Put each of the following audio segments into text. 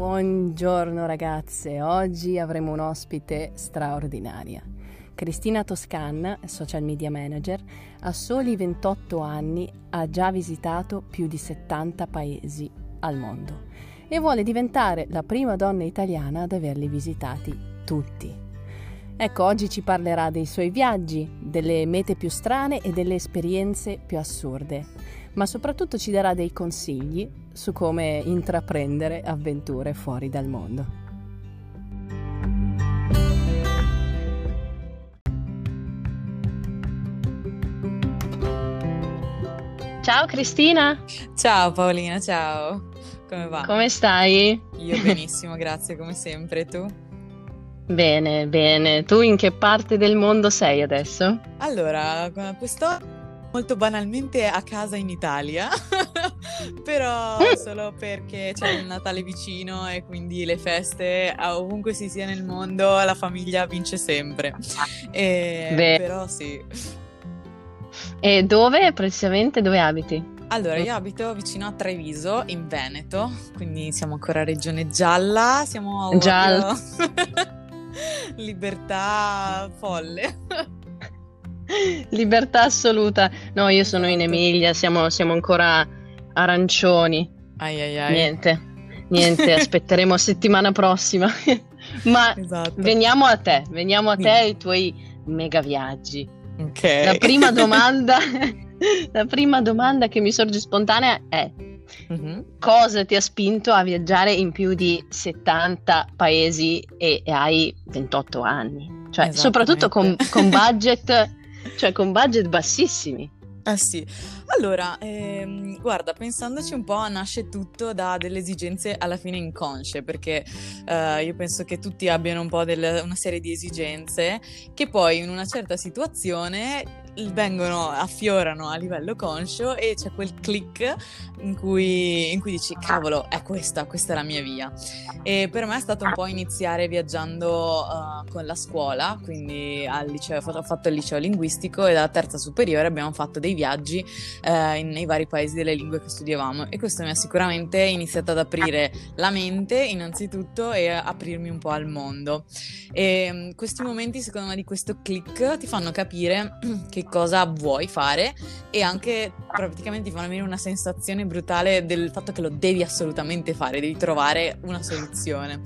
Buongiorno ragazze, oggi avremo un'ospite straordinaria. Cristina Toscan, social media manager, a soli 28 anni ha già visitato più di 70 paesi al mondo e vuole diventare la prima donna italiana ad averli visitati tutti. Ecco, oggi ci parlerà dei suoi viaggi, delle mete più strane e delle esperienze più assurde, ma soprattutto ci darà dei consigli su come intraprendere avventure fuori dal mondo. Ciao Cristina! Ciao Paolina, ciao! Come va? Come stai? Io benissimo, grazie come sempre. Tu? Bene, bene. Tu in che parte del mondo sei adesso? Allora, questo molto banalmente a casa in Italia, però solo perché c'è il Natale vicino e quindi le feste, ovunque si sia nel mondo, la famiglia vince sempre. E, però sì. E dove precisamente dove abiti? Allora, io abito vicino a Treviso, in Veneto, quindi siamo ancora regione gialla, siamo gialla. libertà folle. Libertà assoluta. No, io sono in esatto. Emilia, siamo, siamo ancora arancioni. Ai ai ai. Niente, niente, aspetteremo settimana prossima. Ma esatto. veniamo a te, veniamo a te e ai tuoi mega viaggi. Ok. La prima domanda, la prima domanda che mi sorge spontanea è Mm-hmm. Cosa ti ha spinto a viaggiare in più di 70 paesi e, e hai 28 anni? Cioè, soprattutto con, con budget, cioè con budget bassissimi. Eh sì, allora, ehm, guarda, pensandoci un po', nasce tutto da delle esigenze alla fine inconsce, perché eh, io penso che tutti abbiano un po' del, una serie di esigenze che poi in una certa situazione vengono, affiorano a livello conscio e c'è quel click in cui, in cui dici cavolo è questa, questa è la mia via. E per me è stato un po' iniziare viaggiando uh, con la scuola quindi liceo, ho fatto il liceo linguistico e dalla terza superiore abbiamo fatto dei viaggi uh, in, nei vari paesi delle lingue che studiavamo e questo mi ha sicuramente iniziato ad aprire la mente innanzitutto e aprirmi un po' al mondo. E um, questi momenti secondo me di questo click ti fanno capire che cosa vuoi fare e anche praticamente ti fanno venire una sensazione brutale del fatto che lo devi assolutamente fare, devi trovare una soluzione.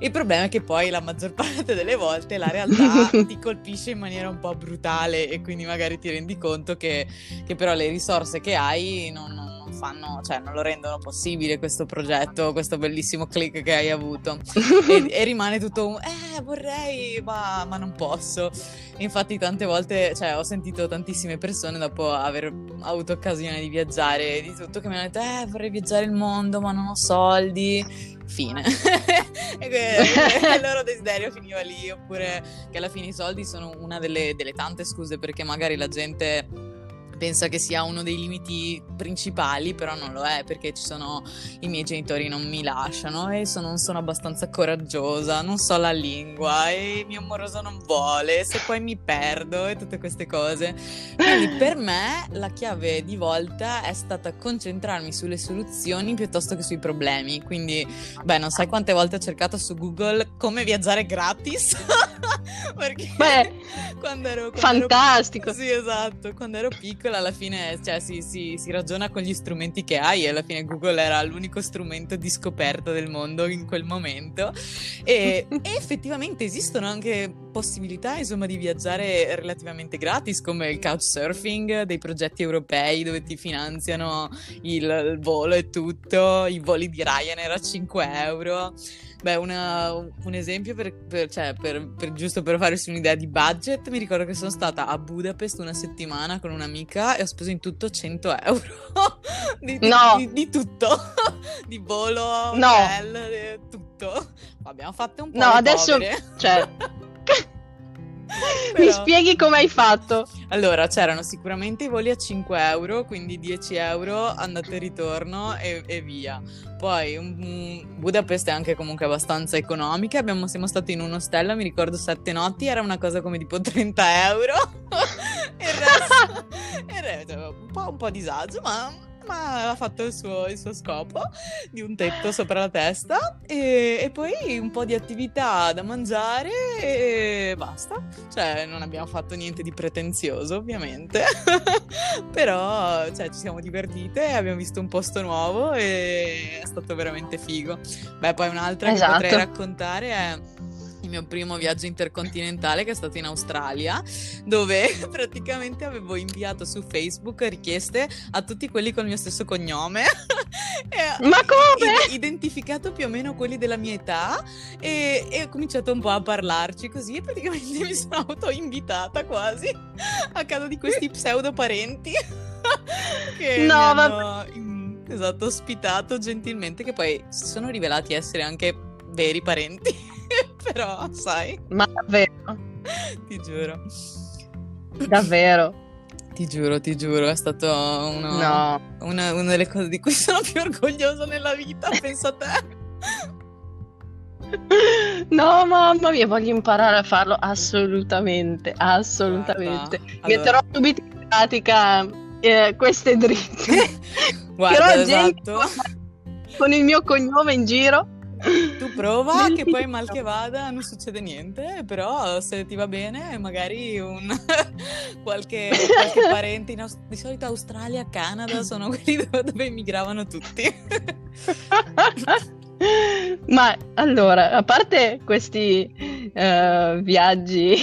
Il problema è che poi la maggior parte delle volte la realtà ti colpisce in maniera un po' brutale e quindi magari ti rendi conto che, che però le risorse che hai non, non fanno, cioè non lo rendono possibile questo progetto, questo bellissimo click che hai avuto. e, e, rimane tutto un eh vorrei, ma, ma, non posso. Infatti tante volte, cioè ho sentito tantissime persone dopo aver avuto occasione di viaggiare di tutto che mi hanno detto eh vorrei viaggiare il mondo ma non ho soldi. Fine. e que- il loro desiderio finiva lì, oppure che alla fine i soldi sono una delle, delle tante scuse perché magari la gente pensa che sia uno dei limiti principali, però non lo è perché ci sono i miei genitori non mi lasciano e sono, non sono abbastanza coraggiosa, non so la lingua e mio amoroso non vuole, se poi mi perdo e tutte queste cose. Quindi per me la chiave di volta è stata concentrarmi sulle soluzioni piuttosto che sui problemi. Quindi, beh, non sai quante volte ho cercato su Google come viaggiare gratis. perché Beh, quando ero quando fantastico. Ero, sì, esatto, quando ero piccola Google alla fine cioè, si, si, si, ragiona con gli strumenti che hai e alla fine Google era l'unico strumento di scoperta del mondo in quel momento. E, e effettivamente esistono anche possibilità insomma di viaggiare relativamente gratis come il couchsurfing dei progetti europei dove ti finanziano il, il volo e tutto, i voli di Ryanair a 5 euro Beh, una, un esempio per, per, cioè, per, per, giusto per farsi un'idea di budget, mi ricordo che sono stata a Budapest una settimana con un'amica e ho speso in tutto 100 euro di, no. di, di tutto, di volo, no. hotel, tutto. Abbiamo fatto un po' No, adesso, povere. cioè... Però... Mi spieghi come hai fatto? Allora, c'erano sicuramente i voli a 5 euro, quindi 10 euro andata e ritorno e, e via. Poi um, Budapest è anche comunque abbastanza economica. Abbiamo, siamo stati in un ostello, mi ricordo, sette notti, era una cosa come tipo 30 euro. e il resto, il resto un, po', un po' disagio, ma ma ha fatto il suo, il suo scopo di un tetto sopra la testa e, e, poi un po' di attività da mangiare e basta. Cioè, non abbiamo fatto niente di pretenzioso, ovviamente, però cioè, ci siamo divertite, abbiamo visto un posto nuovo e è stato veramente figo. Beh, poi un'altra esatto. che potrei raccontare è il mio primo viaggio intercontinentale che è stato in Australia, dove praticamente avevo inviato su Facebook richieste a tutti quelli con il mio stesso cognome. Ma come? Identificato più o meno quelli della mia età e, e, ho cominciato un po' a parlarci così e praticamente mi sono auto-invitata quasi a casa di questi pseudo parenti che no, hanno ma... esatto, ospitato gentilmente che poi si sono rivelati essere anche veri parenti. Però, sai. Ma davvero? ti giuro. Davvero? Ti giuro, ti giuro, è stato uno, no. una, una delle cose di cui sono più orgogliosa nella vita, penso a te. No, mamma mia, voglio imparare a farlo assolutamente, assolutamente. Guarda, Metterò allora... subito in pratica eh, queste dritte. Guarda, esatto. con il mio cognome in giro. Tu prova che poi mal che vada non succede niente, però se ti va bene magari un qualche, qualche parente in Aust- di solito Australia, Canada sono quelli dove, immigravano tutti. Ma allora, a parte questi uh, viaggi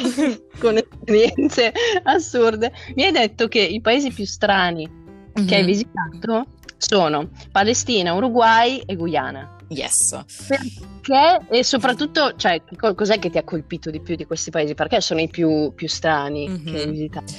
con esperienze assurde, mi hai detto che i paesi più strani mm-hmm. che hai mhm. visitato sono Palestina, Uruguay e Guyana. Yes. Perché? E soprattutto, cioè, cos'è che ti ha colpito di più di questi paesi? Perché sono i più, più strani mm-hmm. che hai visitato?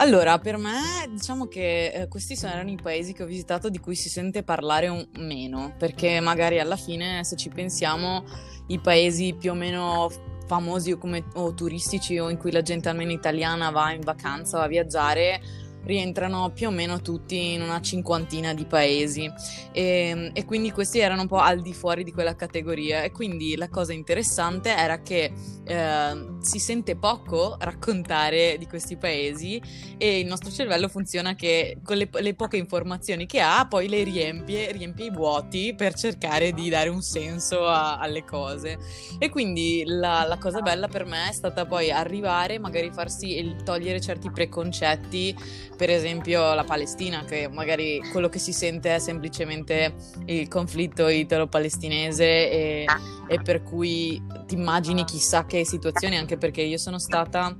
Allora, per me, diciamo che eh, questi erano i paesi che ho visitato di cui si sente parlare un meno, perché magari alla fine, se ci pensiamo, i paesi più o meno famosi o, come, o turistici o in cui la gente almeno italiana va in vacanza, va a viaggiare, rientrano più o meno tutti in una cinquantina di paesi. E, ehm, e, quindi questi erano un po' al di fuori di quella categoria. E quindi la cosa interessante era che eh, si sente poco raccontare di questi paesi e il nostro cervello funziona che con le, le poche informazioni che ha poi le riempie, riempie i vuoti per cercare di dare un senso a, alle cose. E quindi la, la cosa bella per me è stata poi arrivare magari farsi togliere certi preconcetti per esempio la Palestina, che magari quello che si sente è semplicemente il conflitto italo-palestinese e, e per cui ti immagini chissà che situazioni, anche perché io sono stata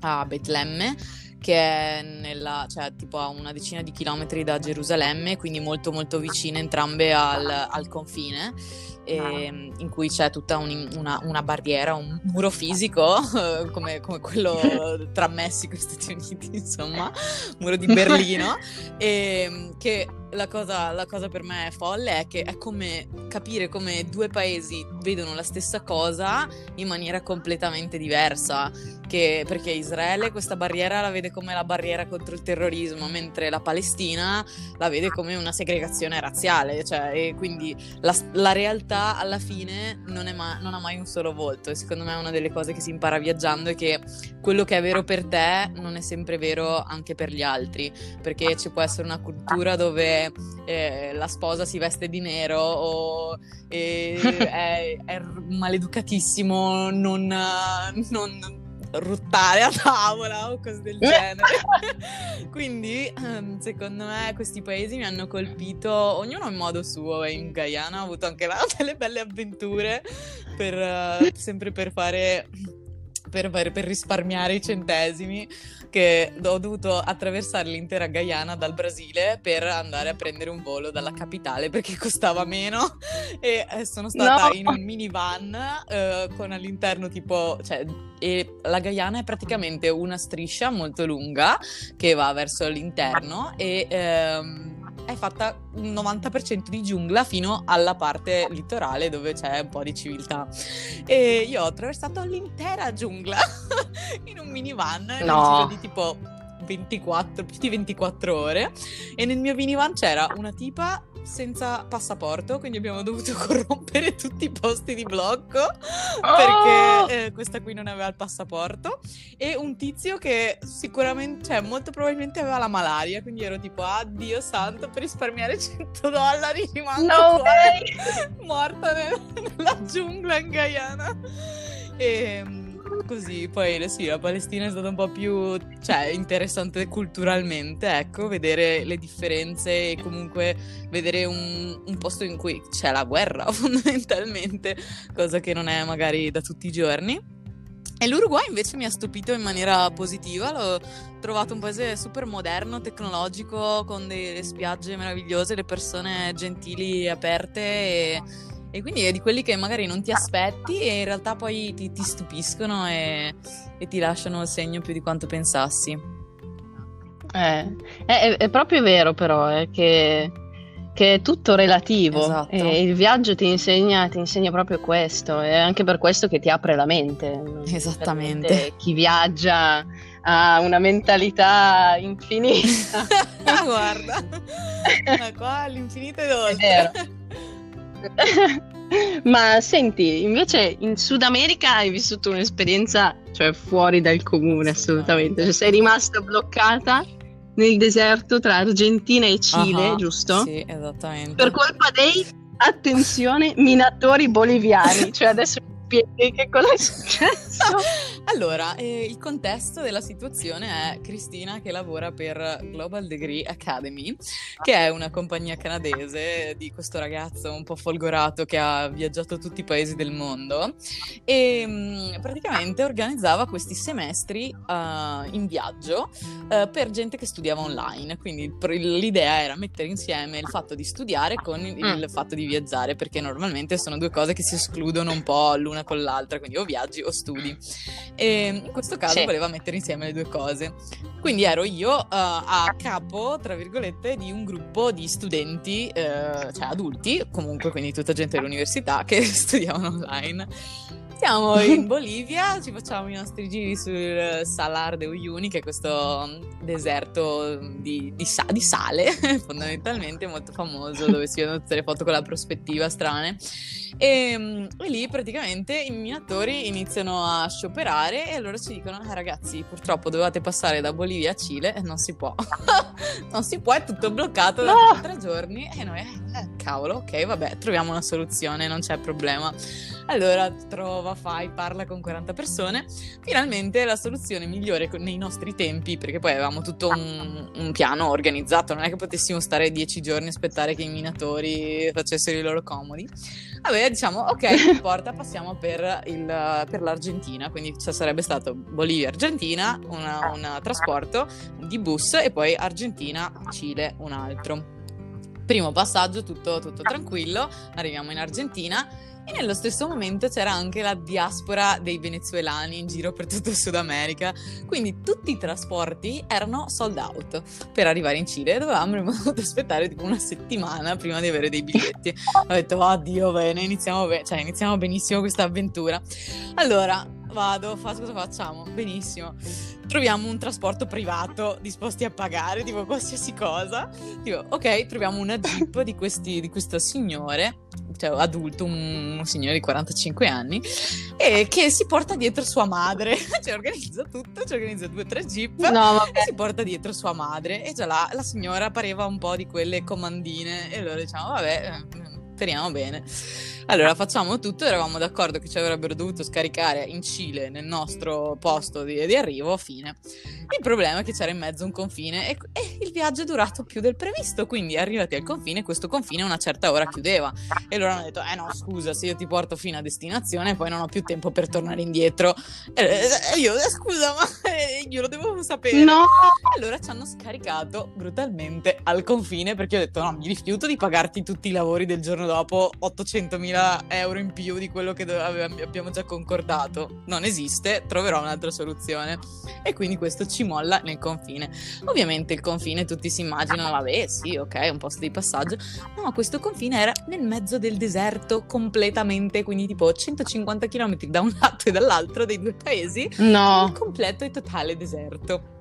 a Betlemme che è nella, cioè, tipo a una decina di chilometri da Gerusalemme, quindi molto molto vicine entrambe al, al confine e, ehm, in cui c'è tutta un, una, una, barriera, un muro fisico come, come, quello tra Messico e Stati Uniti, insomma, muro di Berlino, e ehm, che la cosa, la cosa, per me folle è che è come capire come due paesi vedono la stessa cosa in maniera completamente diversa. Che, perché Israele questa barriera la vede come la barriera contro il terrorismo, mentre la Palestina la vede come una segregazione razziale. Cioè, e quindi la, la realtà alla fine non, ma, non, ha mai un solo volto. E secondo me è una delle cose che si impara viaggiando è che quello che è vero per te non è sempre vero anche per gli altri. Perché ci può essere una cultura dove eh, la sposa si veste di nero o eh, è, è, maleducatissimo non, non ruttare a tavola o cose del genere. Quindi, ehm, secondo me, questi paesi mi hanno colpito, ognuno in modo suo. E in Guyana ho avuto anche là delle belle avventure, per, uh, sempre per fare per, per, risparmiare i centesimi che ho dovuto attraversare l'intera Guyana dal Brasile per andare a prendere un volo dalla capitale perché costava meno e eh, sono stata no. in un minivan eh, con all'interno tipo cioè e la Guyana è praticamente una striscia molto lunga che va verso l'interno e ehm, è fatta un 90% di giungla fino alla parte litorale dove c'è un po' di civiltà. E io ho attraversato l'intera giungla in un minivan no. nel giro di tipo 24, più di 24 ore e nel mio minivan c'era una tipa senza passaporto, quindi abbiamo dovuto corrompere tutti i posti di blocco oh! perché eh, questa qui non aveva il passaporto e un tizio che sicuramente, cioè molto probabilmente aveva la malaria, quindi ero tipo, addio santo, per risparmiare 100 dollari rimango no morta nel, nella giungla in Guyana. E ehm, così. Poi sì, la Palestina è stata un po' più cioè, interessante culturalmente, ecco, vedere le differenze e comunque vedere un, un, posto in cui c'è la guerra fondamentalmente, cosa che non è magari da tutti i giorni. E l'Uruguay invece mi ha stupito in maniera positiva, l'ho trovato un paese super moderno, tecnologico, con delle spiagge meravigliose, le persone gentili, e aperte e quindi è di quelli che magari non ti aspetti e in realtà poi ti, ti stupiscono e, e, ti lasciano il segno più di quanto pensassi. Eh, è, è, proprio vero però, è che, che è tutto relativo esatto. e il viaggio ti insegna, ti insegna proprio questo, è anche per questo che ti apre la mente. Esattamente. Chi viaggia ha una mentalità infinita. guarda, ma qua all'infinito ed oltre. È vero. Ma senti, invece in Sud America hai vissuto un'esperienza, cioè fuori dal comune assolutamente, cioè sei rimasta bloccata nel deserto tra Argentina e Cile, uh-huh, giusto? Sì, esattamente. Per colpa dei, attenzione, minatori boliviani, cioè adesso spieghi che cosa è successo? allora, eh, il contesto della situazione è Cristina che lavora per Global Degree Academy, che è una compagnia canadese di questo ragazzo un po' folgorato che ha viaggiato tutti i paesi del mondo e mh, mm, praticamente organizzava questi semestri uh, in viaggio uh, per gente che studiava online. Quindi l'idea era mettere insieme il fatto di studiare con il, il mm. fatto di viaggiare, perché normalmente sono due cose che si escludono un po' l'una una con l'altra, quindi o viaggi o studi. E in questo caso sì. voleva mettere insieme le due cose. Quindi ero io uh, a capo, tra virgolette, di un gruppo di studenti, uh, cioè adulti, comunque, quindi tutta gente dell'università che studiavano online. Siamo in Bolivia, ci facciamo i nostri giri sul Salar de Uyuni, che è questo mm, deserto di, di, sa- di, sale, fondamentalmente molto famoso, dove si vedono tutte le foto con la prospettiva strane. E, mm, e, lì praticamente i minatori iniziano a scioperare e allora ci dicono: eh, ragazzi, purtroppo dovete passare da Bolivia a Cile e non si può. non si può, è tutto bloccato da no. tre giorni. E noi, eh, cavolo, ok, vabbè, troviamo una soluzione, non c'è problema. Allora trova, fai, parla con 40 persone. Finalmente la soluzione migliore nei nostri tempi, perché poi avevamo tutto un, un piano organizzato, non è che potessimo stare dieci giorni e aspettare che i minatori facessero i loro comodi. Vabbè, diciamo, ok, non importa, passiamo per, il, per l'Argentina, quindi ci sarebbe stato Bolivia-Argentina, un trasporto di bus e poi Argentina-Cile un altro. Primo passaggio, tutto, tutto tranquillo, arriviamo in Argentina e nello stesso momento c'era anche la diaspora dei venezuelani in giro per tutto il Sud America, quindi tutti i trasporti erano sold out per arrivare in Cile dovevamo dovuto aspettare tipo una settimana prima di avere dei biglietti. Ho detto, oddio, bene, iniziamo, be- cioè, iniziamo benissimo questa avventura. Allora, vado, fa- cosa facciamo? Benissimo. Troviamo un trasporto privato disposti a pagare, tipo qualsiasi cosa. Tipo, ok, troviamo una jeep di, questi, di questo signore cioè adulto, un, un, signore di 45 anni, e che si porta dietro sua madre. cioè organizza tutto, cioè organizza due o tre jeep no, e si porta dietro sua madre. E già là la signora pareva un po' di quelle comandine e allora diciamo, vabbè, speriamo bene. Allora facciamo tutto, eravamo d'accordo che ci avrebbero dovuto scaricare in Cile, nel nostro posto di, di arrivo, fine. Il problema è che c'era in mezzo un confine e, e, il viaggio è durato più del previsto, quindi arrivati al confine, questo confine a una certa ora chiudeva. E loro hanno detto, eh no scusa, se io ti porto fino a destinazione poi non ho più tempo per tornare indietro. E io, eh, scusa, ma eh, io lo devo sapere. No! Allora ci hanno scaricato brutalmente al confine perché ho detto, no, mi rifiuto di pagarti tutti i lavori del giorno dopo 800.000 euro in più di quello che dove abbiamo già concordato. Non esiste, troverò un'altra soluzione. E quindi questo ci molla nel confine. Ovviamente il confine tutti si immaginano, vabbè, sì, ok, un posto di passaggio. No, questo confine era nel mezzo del deserto completamente, quindi tipo 150 km da un lato e dall'altro dei due paesi. No. Completo e totale deserto.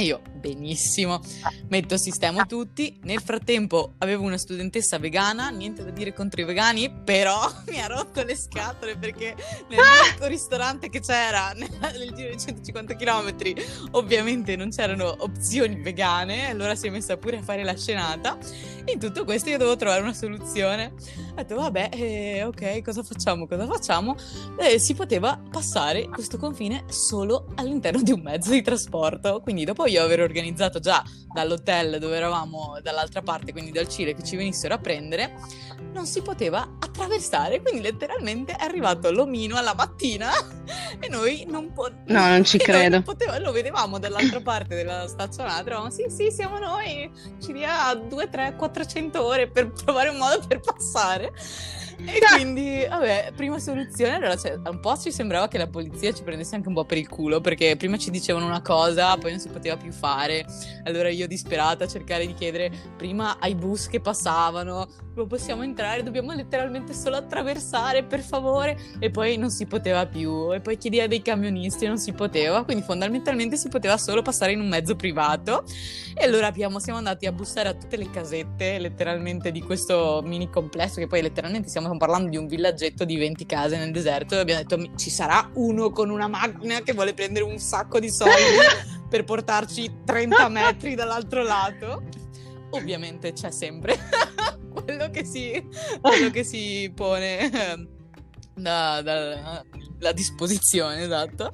Io, benissimo, metto sistema tutti. Nel frattempo avevo una studentessa vegana, niente da dire contro i vegani, però mi ha rotto le scatole perché nell'unico ristorante che c'era nel giro di 150 km ovviamente non c'erano opzioni vegane, allora si è messa pure a fare la scenata. In tutto questo io dovevo trovare una soluzione. Ho detto, vabbè, eh, ok, cosa facciamo? Cosa facciamo? Eh, si poteva passare questo confine solo all'interno di un mezzo di trasporto. Quindi dopo io aver organizzato già dall'hotel dove eravamo dall'altra parte, quindi dal Cile, che ci venissero a prendere, non si poteva attraversare, quindi letteralmente è arrivato l'omino alla mattina e noi non, po- no, non ci credo. Non poteva- lo vedevamo dall'altra parte della stazionata, eravamo sì sì siamo noi, ci dia 2, 3, 400 ore per trovare un modo per passare. E quindi, vabbè, prima soluzione, allora cioè, un po' ci sembrava che la polizia ci prendesse anche un po' per il culo, perché prima ci dicevano una cosa, poi non si poteva più fare. Allora io disperata a cercare di chiedere prima ai bus che passavano, non possiamo entrare, dobbiamo letteralmente solo attraversare, per favore. E poi non si poteva più. E poi chiedeva dei camionisti e non si poteva, quindi fondamentalmente si poteva solo passare in un mezzo privato. E allora abbiamo, siamo andati a bussare a tutte le casette, letteralmente, di questo mini complesso, che poi letteralmente siamo stiamo parlando di un villaggetto di 20 case nel deserto e abbiamo detto ci sarà uno con una macchina che vuole prendere un sacco di soldi per portarci 30 metri dall'altro lato. Ovviamente c'è sempre quello, che si, quello che si pone ehm, da, da, la disposizione, esatto.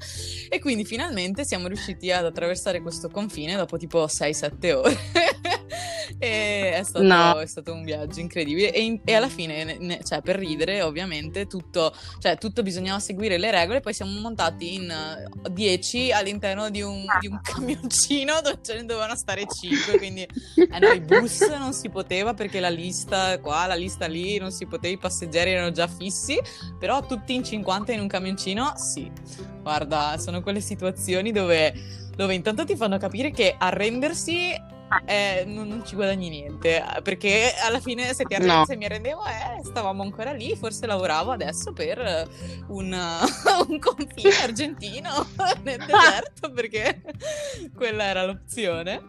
E quindi finalmente siamo riusciti ad attraversare questo confine dopo tipo 6-7 ore. e è stato, no. è stato, un viaggio incredibile. E, in, e alla fine, ne, cioè, per ridere, ovviamente, tutto, cioè, tutto bisognava seguire le regole. Poi siamo montati in 10 all'interno di un, di un, camioncino dove ce ne dovevano stare 5. Quindi eh, no, i bus non si poteva perché la lista qua, la lista lì, non si poteva, i passeggeri erano già fissi. Però tutti in 50 in un camioncino camioncino, sì. Guarda, sono quelle situazioni dove, dove intanto ti fanno capire che arrendersi eh, non, non, ci guadagni niente perché alla fine se, arrende, no. se mi arrendevo eh, stavamo ancora lì forse lavoravo adesso per un, un confine argentino nel deserto perché quella era l'opzione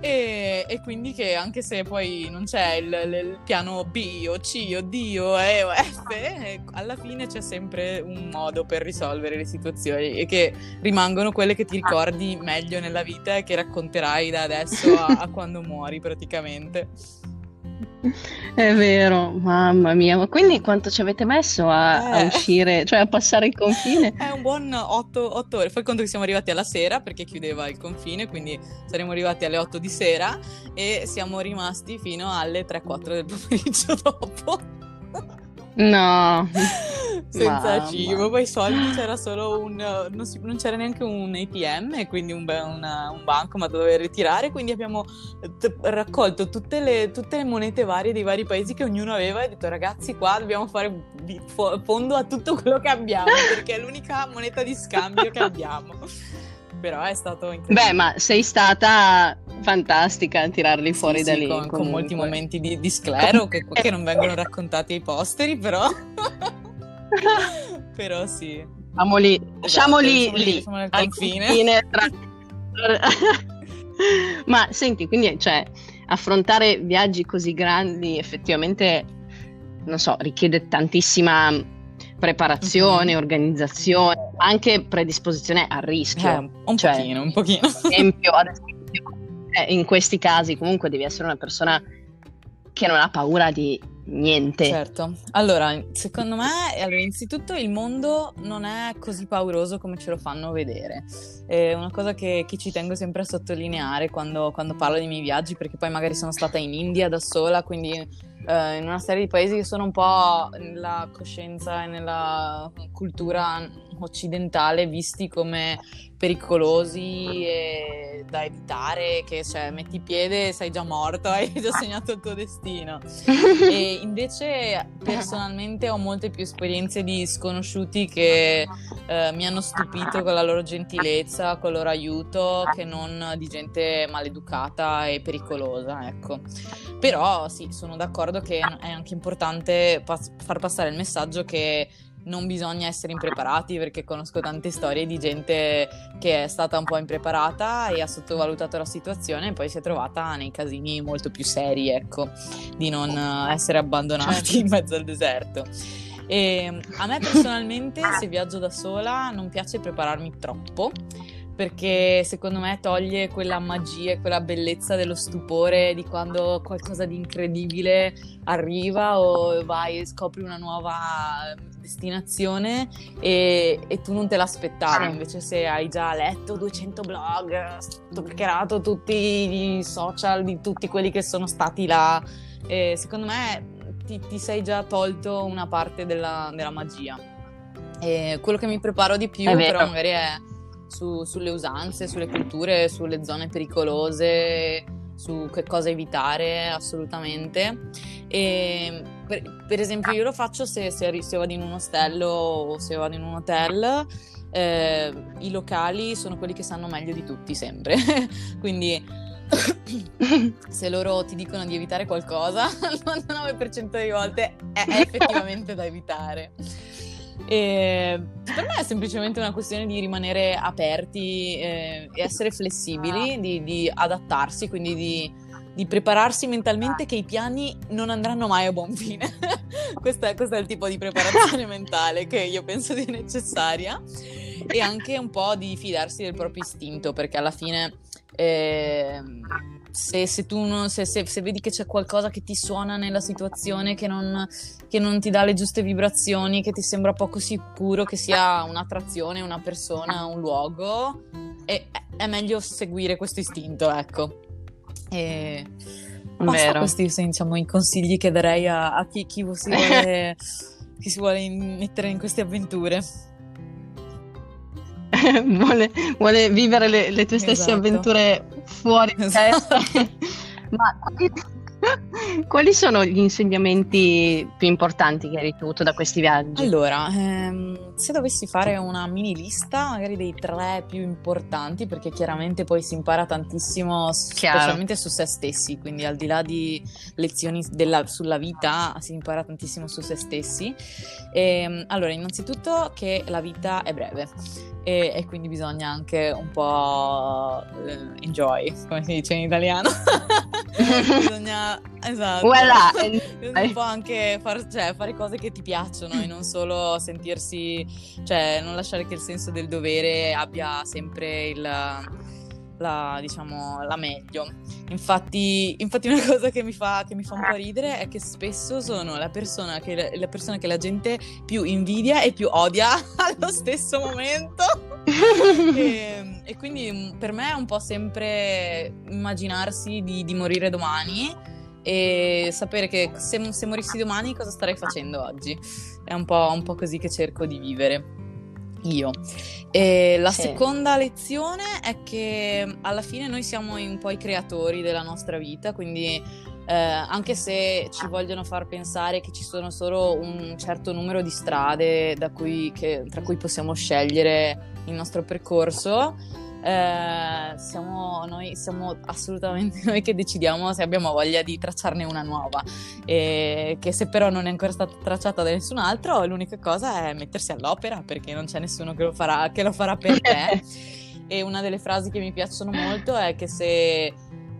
e, e, quindi che anche se poi non c'è il, il piano B o C o D o E o F eh, alla fine c'è sempre un modo per risolvere le situazioni e che rimangono quelle che ti ricordi meglio nella vita e che racconterai da adesso a a quando muori praticamente. È vero, mamma mia, ma quindi quanto ci avete messo a, eh. a uscire, cioè a passare il confine? È un buon 8, ore, fai conto che siamo arrivati alla sera perché chiudeva il confine, quindi saremmo arrivati alle 8 di sera e siamo rimasti fino alle 3-4 del pomeriggio dopo. No, senza Mamma. cibo, poi soldi c'era solo un, non, si, non, c'era neanche un ATM, quindi un, una, un bancomat dove ritirare, quindi abbiamo t- raccolto tutte le, tutte le, monete varie dei vari paesi che ognuno aveva e detto ragazzi qua dobbiamo fare fondo a tutto quello che abbiamo perché è l'unica moneta di scambio che abbiamo però è stato incredibile. Beh, ma sei stata fantastica a tirarli fuori sì, da sì, lì. Con, con, molti momenti di, di sclero che, che, non vengono raccontati ai posteri, però... però sì. Siamo lì, esatto, lì, lì, siamo nel confine. confine tra... ma senti, quindi cioè, affrontare viaggi così grandi effettivamente, non so, richiede tantissima preparazione, mm-hmm. organizzazione, anche predisposizione al rischio. Eh, un cioè, pochino, un pochino. Ad esempio, ad esempio eh, in questi casi comunque devi essere una persona che non ha paura di niente. Certo. Allora, secondo me, allora, innanzitutto il mondo non è così pauroso come ce lo fanno vedere. È una cosa che, che ci tengo sempre a sottolineare quando, quando, parlo dei miei viaggi, perché poi magari sono stata in India da sola, quindi eh, in una serie di paesi che sono un po' nella coscienza e nella cultura occidentale visti come pericolosi e da evitare, che cioè metti piede e sei già morto, hai già segnato il tuo destino. e invece personalmente ho molte più esperienze di sconosciuti che eh, mi hanno stupito con la loro gentilezza, con il loro aiuto, che non di gente maleducata e pericolosa, ecco. Però sì, sono d'accordo che è anche importante pas- far passare il messaggio che non bisogna essere impreparati perché conosco tante storie di gente che è stata un po' impreparata e ha sottovalutato la situazione e poi si è trovata nei casini molto più seri, ecco, di non essere abbandonati certo. in mezzo al deserto. E a me personalmente, se viaggio da sola, non piace prepararmi troppo perché secondo me toglie quella magia e quella bellezza dello stupore di quando qualcosa di incredibile arriva o vai e scopri una nuova destinazione e, e tu non te l'aspettavi, invece se hai già letto 200 blog, stalkerato tutti i social di tutti quelli che sono stati là, e secondo me ti, ti, sei già tolto una parte della, della magia. E quello che mi preparo di più però magari è su, sulle usanze, sulle culture, sulle zone pericolose, su che cosa evitare assolutamente. E per, per esempio io lo faccio se, se, se, vado in un ostello o se vado in un hotel. Eh, I locali sono quelli che sanno meglio di tutti sempre. Quindi se loro ti dicono di evitare qualcosa, il 99% delle volte è effettivamente da evitare. E per me è semplicemente una questione di rimanere aperti eh, e essere flessibili, di, di adattarsi, quindi di, di, prepararsi mentalmente che i piani non andranno mai a buon fine. questo, è, questo è il tipo di preparazione mentale che io penso sia necessaria e anche un po' di fidarsi del proprio istinto perché alla fine... Eh, se, se, tu non, se, se, se, vedi che c'è qualcosa che ti suona nella situazione, che non, che non, ti dà le giuste vibrazioni, che ti sembra poco sicuro, che sia un'attrazione, una persona, un luogo, è, è meglio seguire questo istinto, ecco. E basta, questi sono diciamo, i consigli che darei a, a chi, chi, si vuole, chi si vuole mettere in queste avventure. vuole, vuole, vivere le, le tue stesse esatto. avventure fuori di esatto. testa. Ma quali sono gli insegnamenti più importanti che hai ricevuto da questi viaggi? Allora, ehm, se dovessi fare una mini lista, magari dei tre più importanti, perché chiaramente poi si impara tantissimo, Chiaro. specialmente su se stessi, quindi al di là di lezioni della, sulla vita, si impara tantissimo su se stessi. E, ehm, allora, innanzitutto che la vita è breve e, e quindi bisogna anche un po' uh, enjoy, come si dice in italiano. bisogna, esatto, voilà. un po' anche far, cioè, fare cose che ti piacciono e non solo sentirsi, cioè non lasciare che il senso del dovere abbia sempre il la, diciamo, la meglio. Infatti, infatti una cosa che mi, fa, che mi, fa, un po' ridere è che spesso sono la persona che, la persona che la gente più invidia e più odia allo stesso momento. e, e, quindi mm, per me è un po' sempre immaginarsi di, di morire domani e sapere che se, se, morissi domani cosa starei facendo oggi. È un po', un po' così che cerco di vivere io. E la sì. seconda lezione è che alla fine noi siamo un po' i creatori della nostra vita, quindi eh, anche se ci vogliono far pensare che ci sono solo un certo numero di strade cui, che, tra cui possiamo scegliere il nostro percorso, eh, siamo, noi siamo assolutamente noi che decidiamo se abbiamo voglia di tracciarne una nuova. E che se però non è ancora stata tracciata da nessun altro l'unica cosa è mettersi all'opera perché non c'è nessuno che lo farà, che lo farà per te e una delle frasi che mi piacciono molto è che se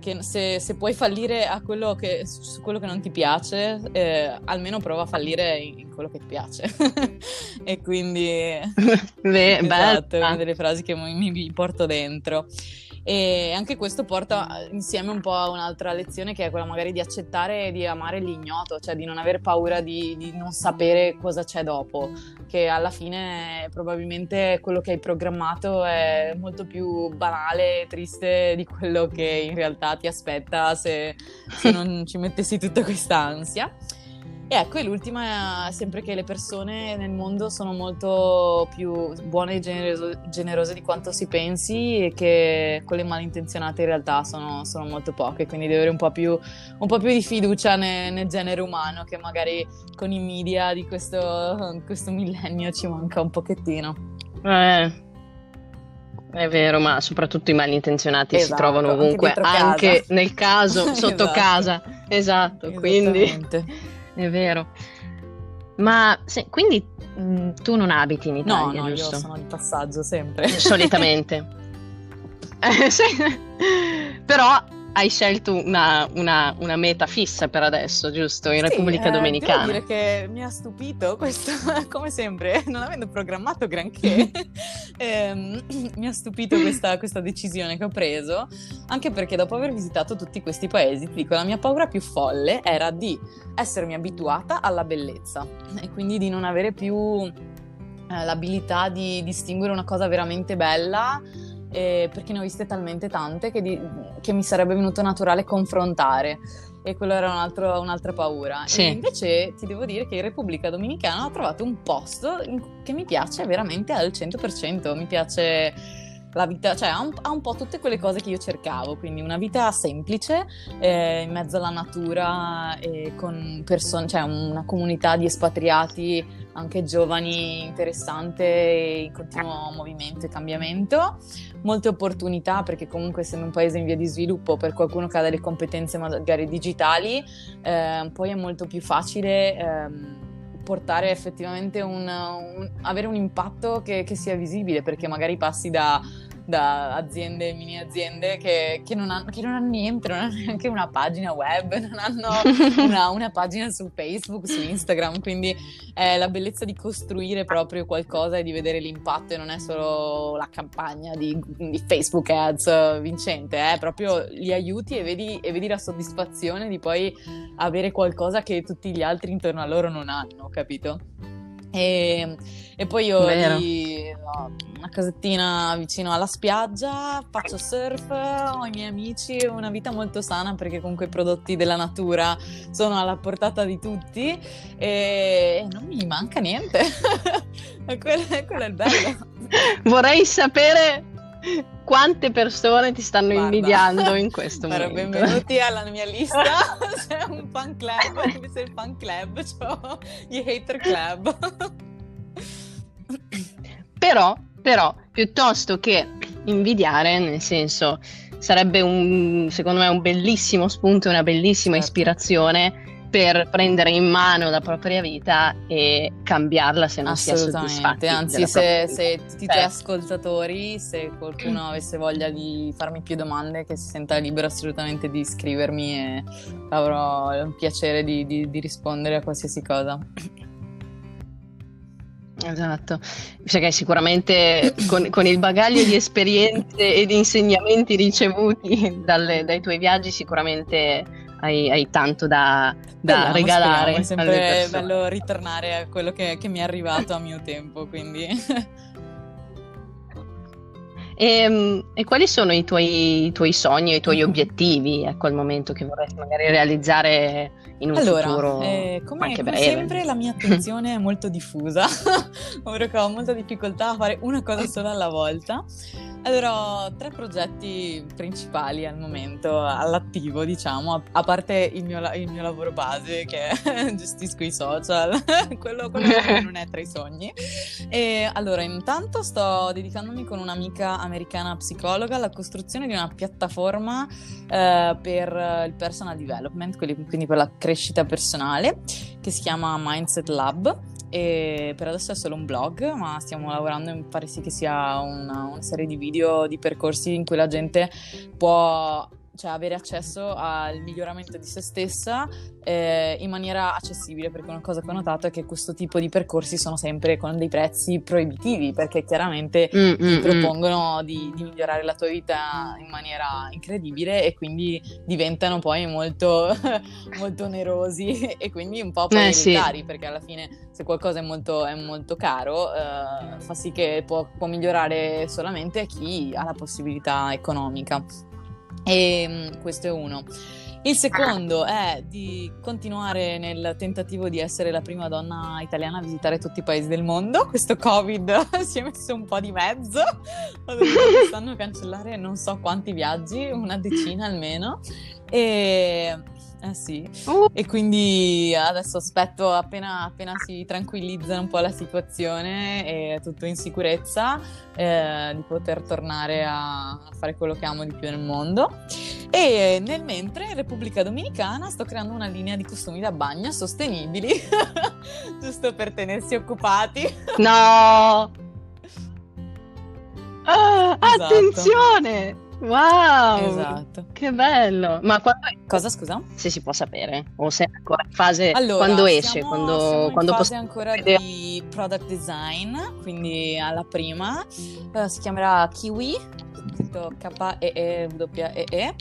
che se, se, puoi fallire a quello che, su quello che non ti piace, eh, almeno prova a fallire in, quello che ti piace. e quindi Beh, esatto, è una delle frasi che mi, mi porto dentro. E anche questo porta insieme un po' a un'altra lezione che è quella magari di accettare e di amare l'ignoto, cioè di non aver paura di, di non sapere cosa c'è dopo, che alla fine probabilmente quello che hai programmato è molto più banale e triste di quello che in realtà ti aspetta se, se non ci mettessi tutta questa ansia. E ecco, e l'ultima è sempre che le persone nel mondo sono molto più buone e generoso, generose di quanto si pensi e che quelle malintenzionate in realtà sono, sono molto poche, quindi devi avere un po' più, un po più di fiducia nel, nel, genere umano che magari con i media di questo, questo millennio ci manca un pochettino. Eh. È vero, ma soprattutto i malintenzionati esatto, si trovano ovunque, anche, anche nel caso, sotto esatto. casa. Esatto, quindi è vero. Ma se, quindi mm, tu non abiti in Italia, no, no, giusto? io sono di passaggio sempre. Solitamente. eh, sì. Però hai scelto una, una, una, meta fissa per adesso, giusto? In sì, Repubblica eh, Dominicana. Devo dire che mi ha stupito questo, come sempre, non avendo programmato granché, ehm, mi ha stupito questa, questa, decisione che ho preso, anche perché dopo aver visitato tutti questi paesi, ti dico, la mia paura più folle era di essermi abituata alla bellezza e quindi di non avere più eh, l'abilità di distinguere una cosa veramente bella eh, perché ne ho viste talmente tante che, di, che, mi sarebbe venuto naturale confrontare e quello era un altro, un'altra paura. Sì. E invece ti devo dire che in Repubblica Dominicana ho trovato un posto che mi piace veramente al 100%, mi piace la vita, cioè ha un, ha un, po' tutte quelle cose che io cercavo, quindi una vita semplice eh, in mezzo alla natura e con persone, cioè una comunità di espatriati anche giovani, interessante in continuo movimento e cambiamento, molte opportunità perché comunque essendo un paese in via di sviluppo per qualcuno che ha delle competenze magari digitali, eh, poi è molto più facile. Ehm, portare effettivamente un, un, avere un impatto che, che sia visibile perché magari passi da da aziende, mini aziende che, che, non hanno, che, non hanno, niente, non hanno neanche una pagina web, non hanno una, una pagina su Facebook, su Instagram, quindi è la bellezza di costruire proprio qualcosa e di vedere l'impatto e non è solo la campagna di, di Facebook Ads vincente, è proprio gli aiuti e vedi, e vedi la soddisfazione di poi avere qualcosa che tutti gli altri intorno a loro non hanno, capito? E, e poi io lì, no, una casettina vicino alla spiaggia, faccio surf, ho i miei amici, una vita molto sana perché comunque i prodotti della natura sono alla portata di tutti e non mi manca niente. quello, quello è il bello. Vorrei sapere quante persone ti stanno Guarda, invidiando in questo momento. Benvenuti alla mia lista. C'è un fan club, invece il fan club, c'ho gli hater club. però, però, piuttosto che invidiare, nel senso, sarebbe un, secondo me un bellissimo spunto, una bellissima certo. ispirazione per prendere in mano la propria vita e cambiarla se non si è soddisfatti. Anzi, se, se, tutti i tuoi ascoltatori, se qualcuno avesse voglia di farmi più domande, che si senta libero assolutamente di scrivermi e avrò il piacere di, di, di rispondere a qualsiasi cosa. Esatto, perché sicuramente con, con, il bagaglio di esperienze e di insegnamenti ricevuti dalle, dai tuoi viaggi sicuramente hai, hai tanto da, da speriamo, regalare. Speriamo. È sempre bello ritornare a quello che, che mi è arrivato a mio tempo, quindi... E, ehm, e, quali sono i tuoi, i tuoi sogni, i tuoi obiettivi a quel momento che vorresti magari realizzare in un allora, futuro eh, come, anche come breve? sempre la mia attenzione è molto diffusa, ovvero che ho molta difficoltà a fare una cosa sola alla volta. Allora, ho tre progetti principali al momento, all'attivo, diciamo, a, parte il mio, il mio, lavoro base che gestisco i social, quello, quello non è tra i sogni. E allora, intanto sto dedicandomi con un'amica americana psicologa alla costruzione di una piattaforma eh, per il personal development, quindi per la crescita personale, che si chiama Mindset Lab. E per adesso è solo un blog, ma stiamo lavorando in pare sì che sia una, una serie di video di percorsi in cui la gente può cioè avere accesso al miglioramento di se stessa eh, in maniera accessibile, perché una cosa che ho notato è che questo tipo di percorsi sono sempre con dei prezzi proibitivi, perché chiaramente mm, ti mm, mm. propongono mm. Di, di, migliorare la tua vita in maniera incredibile e quindi diventano poi molto, molto onerosi e quindi un po' poi eh, sì. perché alla fine se qualcosa è molto, è molto caro eh, fa sì che può, può migliorare solamente chi ha la possibilità economica. E mm, questo è uno. Il secondo è di continuare nel tentativo di essere la prima donna italiana a visitare tutti i paesi del mondo. Questo Covid si è messo un po' di mezzo. Ho dovuto quest'anno cancellare non so quanti viaggi, una decina almeno. E eh sì, uh. e quindi adesso aspetto appena, appena, si tranquillizza un po' la situazione e tutto in sicurezza eh, di poter tornare a fare quello che amo di più nel mondo. E nel mentre in Repubblica Dominicana sto creando una linea di costumi da bagno sostenibili, giusto per tenersi occupati. No! Ah, esatto. Attenzione! Wow! Esatto. Che bello! Ma quando... Cosa, scusa? Se si può sapere, o se è ancora in fase... Allora, quando esce? Siamo, quando, siamo in quando fase ancora vedere... di product design, quindi alla prima. Uh, si chiamerà Kiwi, scritto K-E-E-W-E-E.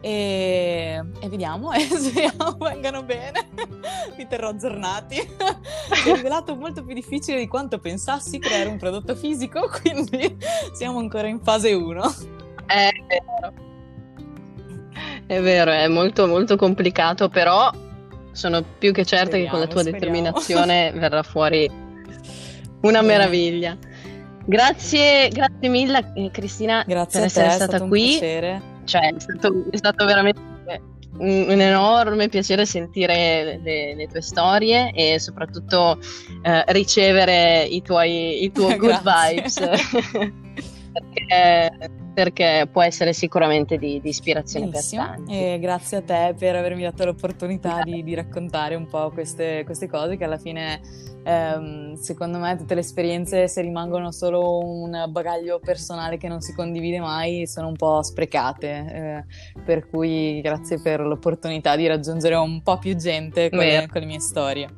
E, e vediamo, e speriamo vengano bene. Vi terrò aggiornati. Si è rivelato molto più difficile di quanto pensassi creare un prodotto fisico, quindi siamo ancora in fase 1. È vero. È vero, è molto molto complicato, però sono più che certa speriamo, che con la tua speriamo. determinazione verrà fuori una Bene. meraviglia. Grazie, grazie mille eh, Cristina grazie per essere te, stata qui. Cioè, è stato, è stato veramente un, un, enorme piacere sentire le, le, tue storie e soprattutto eh, ricevere i tuoi, i tuoi good vibes. perché, perché, può essere sicuramente di, di ispirazione Benissimo. per tanti. E grazie a te per avermi dato l'opportunità di, di, raccontare un po' queste, queste cose che alla fine ehm, secondo me tutte le esperienze se rimangono solo un bagaglio personale che non si condivide mai sono un po' sprecate eh, per cui grazie per l'opportunità di raggiungere un po' più gente con le, con le mie storie